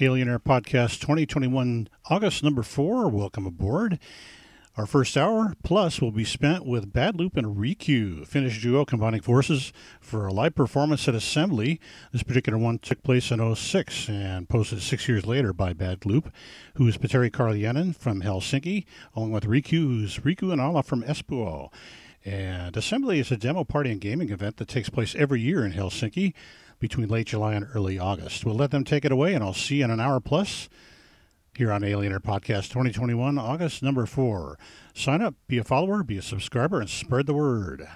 Alien Air Podcast 2021, August number four. Welcome aboard. Our first hour plus will be spent with Bad Loop and Riku, Finnish duo combining forces for a live performance at Assembly. This particular one took place in 06 and posted six years later by Bad Loop, who is Petteri Karjalainen from Helsinki, along with Riku, who's Riku and Ala from Espoo. And Assembly is a demo party and gaming event that takes place every year in Helsinki between late July and early August. We'll let them take it away, and I'll see you in an hour plus here on Alien Air Podcast 2021, August number four. Sign up, be a follower, be a subscriber, and spread the word.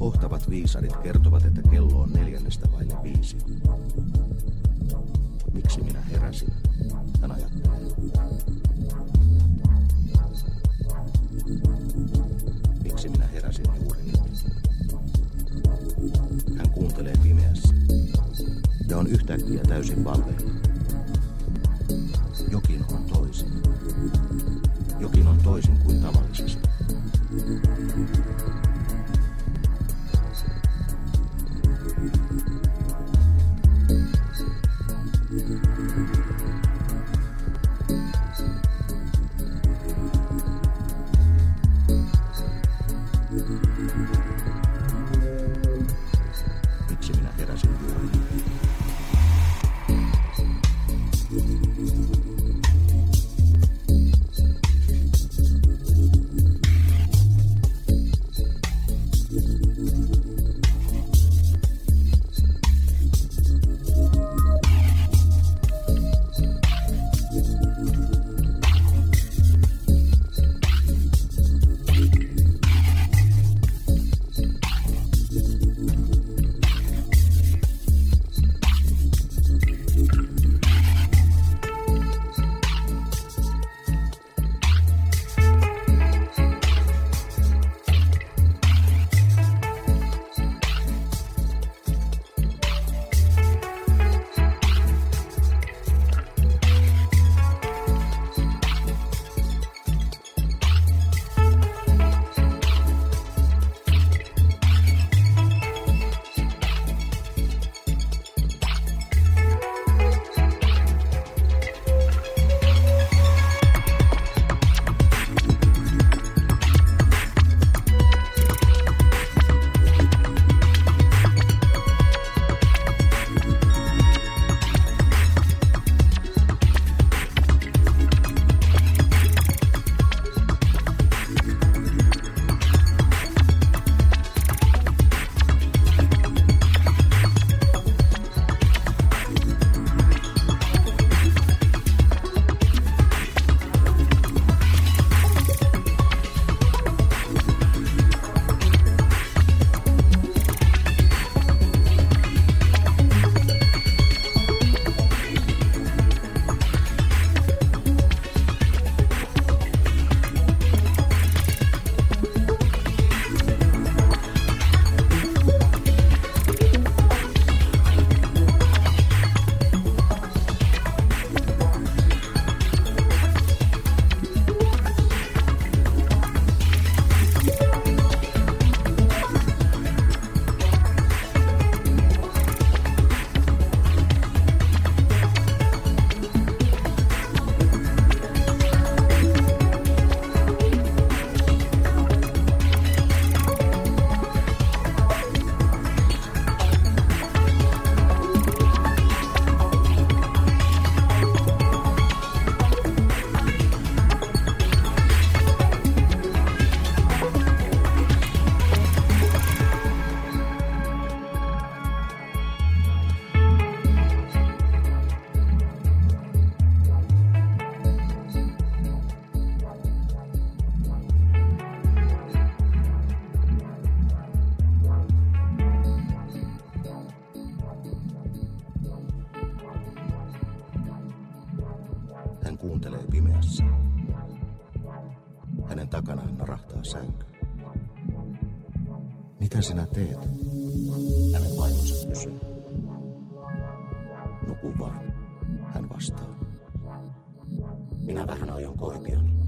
Hohtavat viisarit kertovat, että kello on neljännestä vaille viisi. Miksi minä heräsin? Hän ajattelee. Miksi minä heräsin juuri nyt? Hän kuuntelee pimeässä ja on yhtäkkiä täysin valveilla. Jokin on toisin. Jokin on toisin kuin tavallisesti. Pimeässä. Hänen takanaan narahtaa sänky. Mitä sinä teet? Hänen vaimonsa kysyy. Nuku vaan, hän vastaa. Minä vähän aion koipion.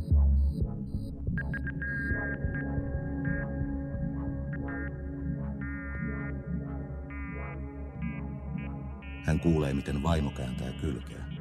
Hän kuulee, miten vaimo kääntää kylkeä.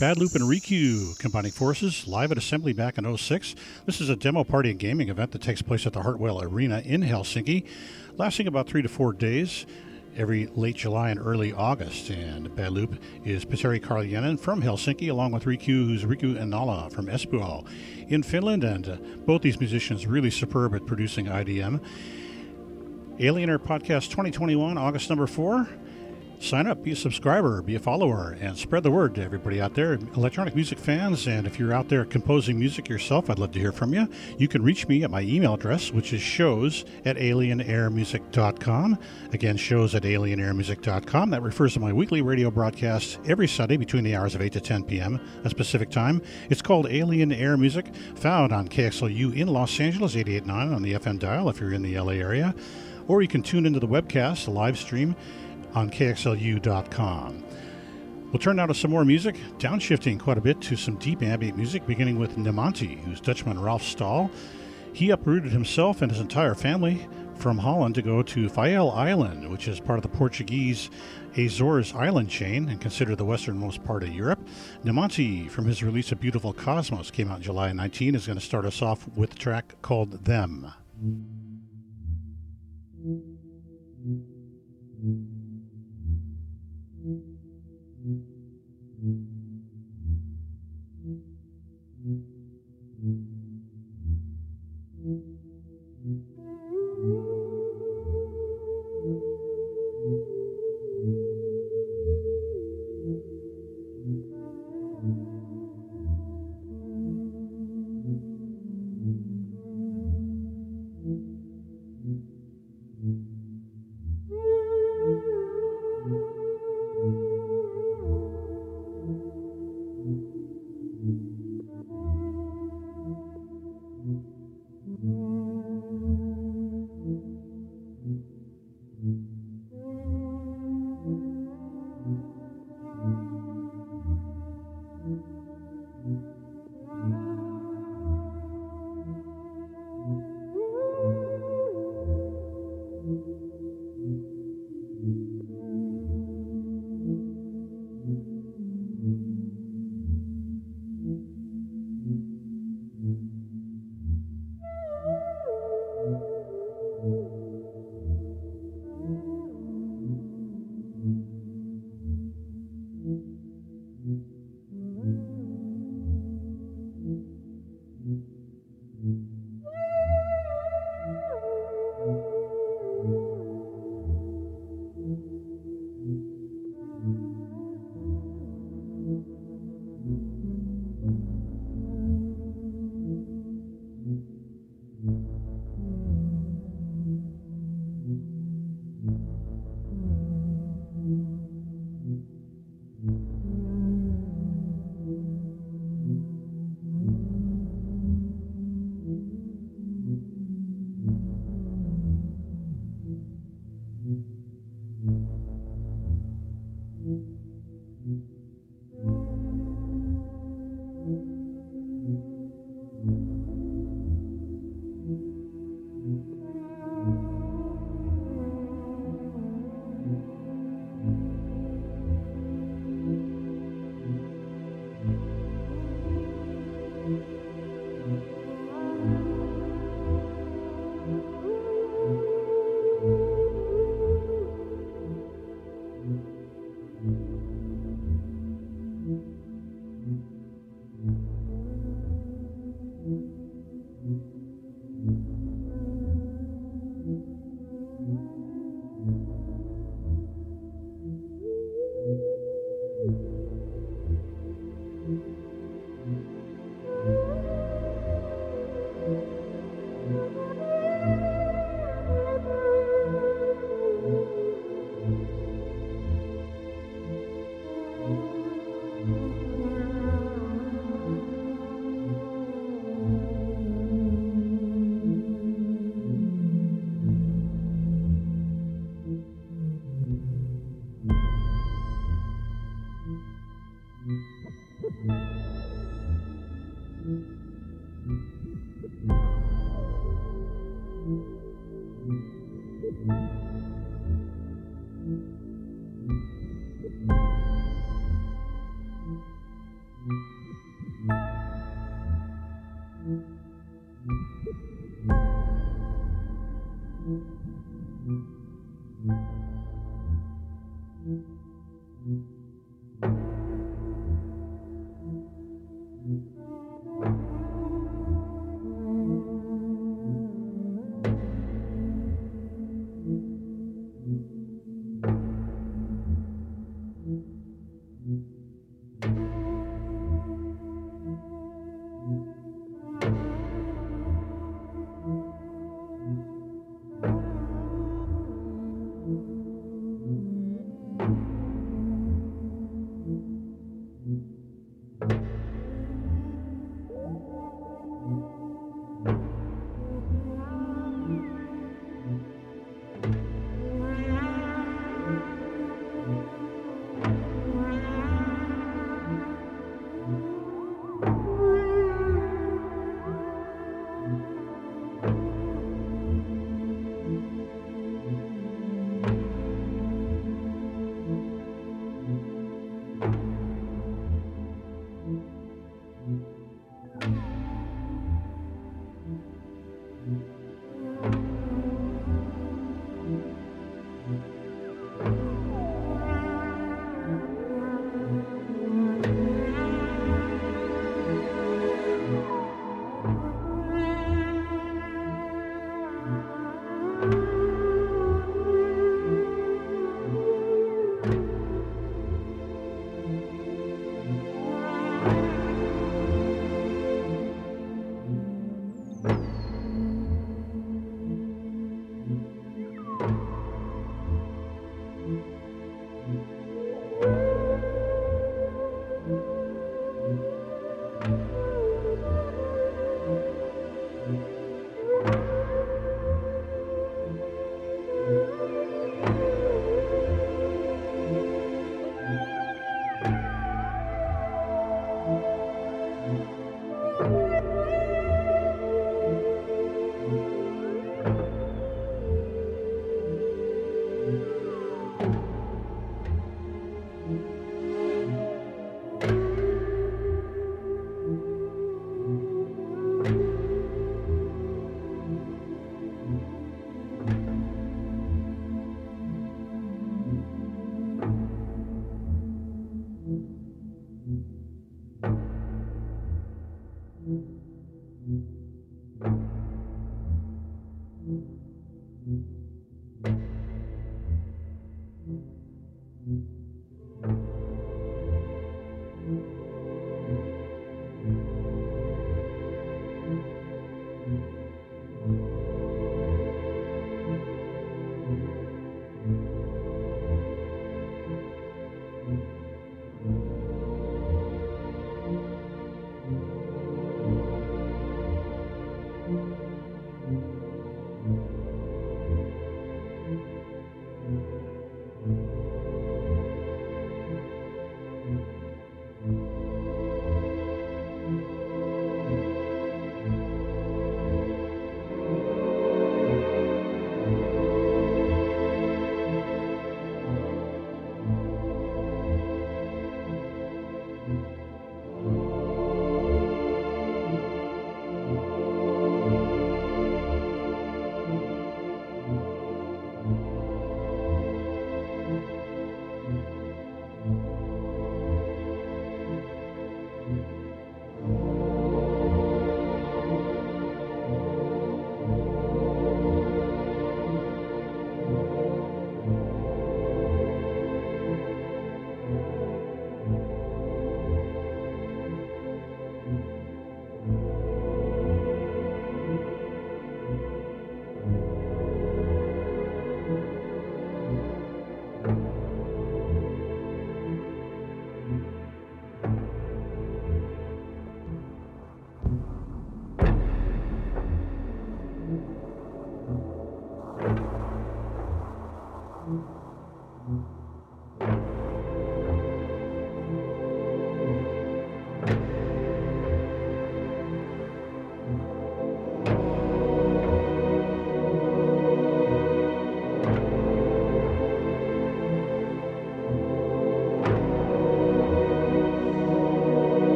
Bad Loop and Riku combining forces live at Assembly back in 06. This is a demo party and gaming event that takes place at the Hartwall Arena in Helsinki, lasting about three to four days every late July and early August. And Bad Loop is Petteri Karjalainen from Helsinki, along with Riku, who's Riku Inala from Espoo in Finland. And uh, both these musicians really superb at producing IDM. Alien Air Podcast 2021, August number four sign up, be a subscriber, be a follower, and spread the word to everybody out there, electronic music fans. And if you're out there composing music yourself, I'd love to hear from you. You can reach me at my email address, which is shows at alienairmusic.com. Again, shows at alienairmusic.com. That refers to my weekly radio broadcast every Sunday between the hours of 8 to 10 p.m., a specific time. It's called Alien Air Music, found on KXLU in Los Angeles, 88.9 on the FM dial if you're in the LA area. Or you can tune into the webcast, the live stream on KXLU.com. We'll turn now to some more music, downshifting quite a bit to some deep ambient music, beginning with Nemanti, who's Dutchman Ralph Stahl. He uprooted himself and his entire family from Holland to go to Faial Island, which is part of the Portuguese Azores island chain and considered the westernmost part of Europe. Nemanti, from his release of Beautiful Cosmos, came out July 19, is going to start us off with a track called Them.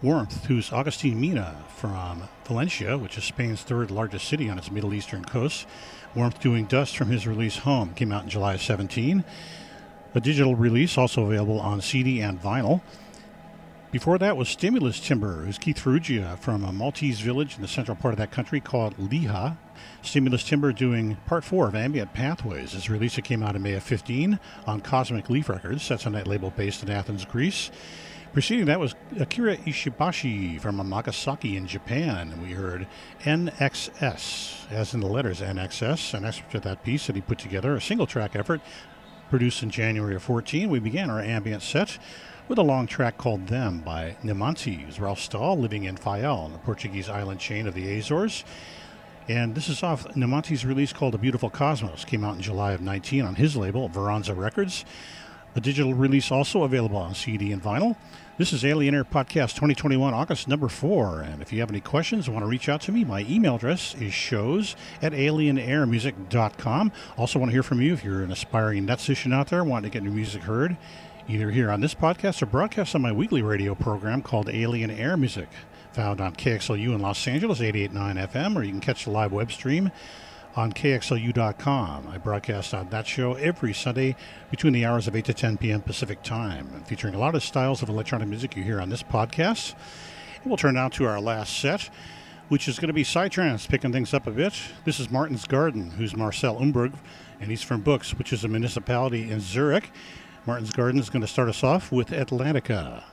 Warmth, who's Agustin Mina from Valencia, which is Spain's third largest city on its Middle Eastern coast. Warmth doing Dust from his release Home came out in July of 17. A digital release also available on CD and vinyl. Before that was Stimulus Timber, who's Keith Farrugia from a Maltese village in the central part of that country called Liha. Stimulus Timber doing part four of Ambient Pathways. His release that came out in May of 15 on Cosmic Leaf Records. That's a label based in Athens, Greece. Preceding that was Akira Ishibashi from Nagasaki in Japan. We heard NXS, as in the letters NXS, an excerpt of that piece that he put together, a single track effort produced in January of 14. We began our ambient set with a long track called Them by Nemanti, Ralph Stahl, living in Faial, on the Portuguese island chain of the Azores. And this is off Nemanti's release called A Beautiful Cosmos. Came out in July of 19 on his label, Veranza Records. A digital release also available on CD and vinyl. This is Alien Air Podcast 2021, August number four. And if you have any questions or want to reach out to me, my email address is shows at alienairmusic.com. Also, want to hear from you if you're an aspiring musician out there wanting to get your music heard, either here on this podcast or broadcast on my weekly radio program called Alien Air Music, found on KXLU in Los Angeles, 88.9 FM, or you can catch the live web stream on KXLU.com. I broadcast on that show every Sunday between the hours of 8 to 10 p.m. Pacific Time, featuring a lot of styles of electronic music you hear on this podcast. And we'll turn now to our last set, which is going to be Psytrance, picking things up a bit. This is Martin's Garden, who's Marcel Umberg, and he's from Buchs, which is a municipality in Zurich. Martin's Garden is going to start us off with Atlantica.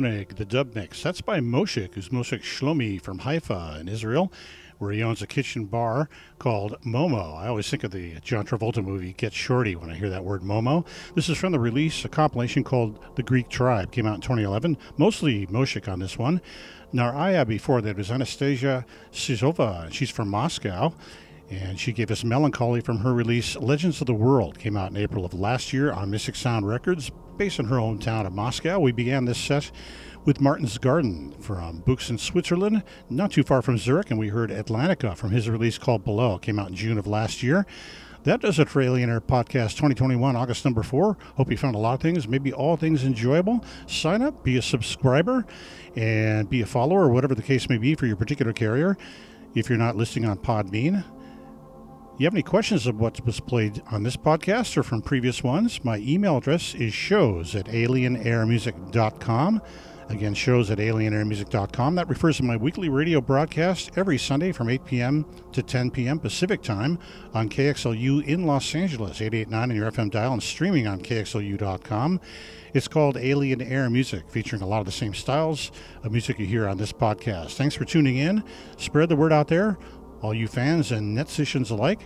The dub mix. That's by Moshik, who's Moshik Shlomi from Haifa in Israel, where he owns a kitchen bar called Momo. I always think of the John Travolta movie Get Shorty when I hear that word Momo. This is from the release, a compilation called The Greek Tribe, came out in 2011. Mostly Moshik on this one. Naraya before that was Anastasia Sizova. She's from Moscow. And she gave us Melancholy from her release Legends of the World, came out in April of last year on Mystic Sound Records, based in her hometown of Moscow. We began this set with Martin's Garden from Buchs in Switzerland, not too far from Zurich, and we heard Atlantica from his release called Below, came out in June of last year. That does it for Alien Air Podcast 2021, August number four. Hope you found a lot of things, maybe all things enjoyable. Sign up, be a subscriber, and be a follower, whatever the case may be for your particular carrier. If you're not listening on Podbean, you have any questions of what was played on this podcast or from previous ones, my email address is shows at alienairmusic.com. Again, shows at alienairmusic.com. That refers to my weekly radio broadcast every Sunday from 8 p.m. to 10 p.m. Pacific Time on KXLU in Los Angeles, 889 on your FM dial, and streaming on KXLU.com. It's called Alien Air Music, featuring a lot of the same styles of music you hear on this podcast. Thanks for tuning in. Spread the word out there, all you fans and neticians alike.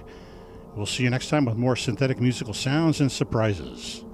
We'll see you next time with more synthetic musical sounds and surprises.